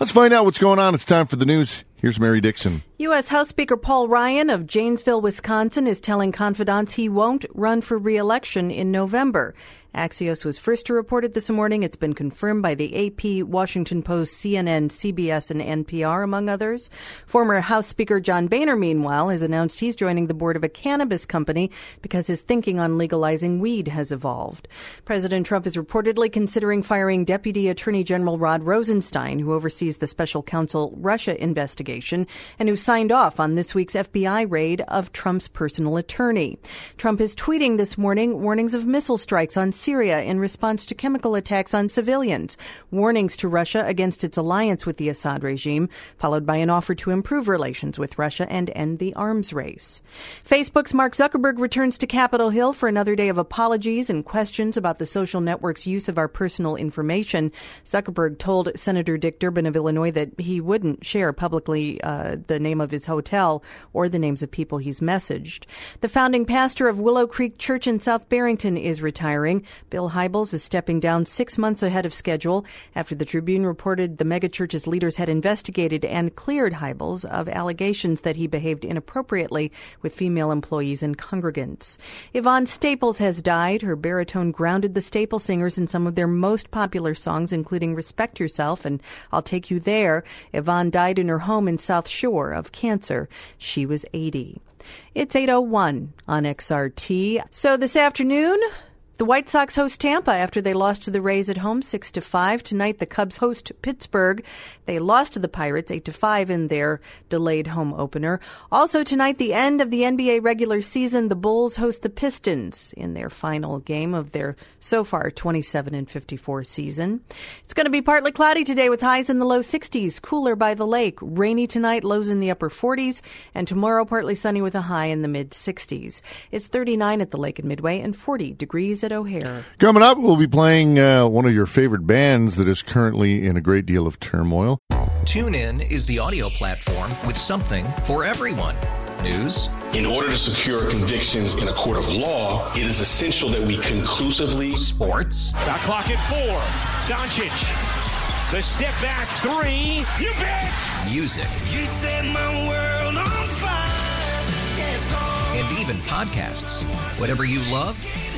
Let's find out what's going on. It's time for the news. Here's Mary Dixon. U.S. House Speaker Paul Ryan of Janesville, Wisconsin, is telling confidants he won't run for reelection in November. Axios was first to report it this morning. It's been confirmed by the AP, Washington Post, CNN, CBS, and NPR, among others. Former House Speaker John Boehner, meanwhile, has announced he's joining the board of a cannabis company because his thinking on legalizing weed has evolved. President Trump is reportedly considering firing Deputy Attorney General Rod Rosenstein, who oversees the special counsel Russia investigation and who signed off on this week's FBI raid of Trump's personal attorney. Trump is tweeting this morning warnings of missile strikes on Syria in response to chemical attacks on civilians, warnings to Russia against its alliance with the Assad regime, followed by an offer to improve relations with Russia and end the arms race. Facebook's Mark Zuckerberg returns to Capitol Hill for another day of apologies and questions about the social network's use of our personal information. Zuckerberg told Senator Dick Durbin of Illinois that he wouldn't share publicly uh, the name of his hotel or the names of people he's messaged. The founding pastor of Willow Creek Church in South Barrington is retiring. Bill Hybels is stepping down six months ahead of schedule after the Tribune reported the megachurch's leaders had investigated and cleared Hybels of allegations that he behaved inappropriately with female employees and congregants. Yvonne Staples has died. Her baritone grounded the Staple Singers in some of their most popular songs, including Respect Yourself and I'll Take You There. Yvonne died in her home in South Shore of cancer. She was 80. It's 801 on XRT. So this afternoon, the White Sox host Tampa after they lost to the Rays at home six to five. Tonight the Cubs host Pittsburgh. They lost to the Pirates eight to five in their delayed home opener. Also tonight, the end of the NBA regular season. The Bulls host the Pistons in their final game of their so far 27 and 54 season. It's going to be partly cloudy today with highs in the low 60s, cooler by the lake. Rainy tonight, lows in the upper 40s, and tomorrow partly sunny with a high in the mid 60s. It's 39 at the lake at Midway and 40 degrees at O'Hare. Coming up, we'll be playing uh, one of your favorite bands that is currently in a great deal of turmoil. TuneIn is the audio platform with something for everyone. News. In order to secure convictions in a court of law, it is essential that we conclusively. Sports. Got clock at four. Doncic. The step back three. You bet. Music. You set my world on fire. Yes. And even podcasts. Whatever you love,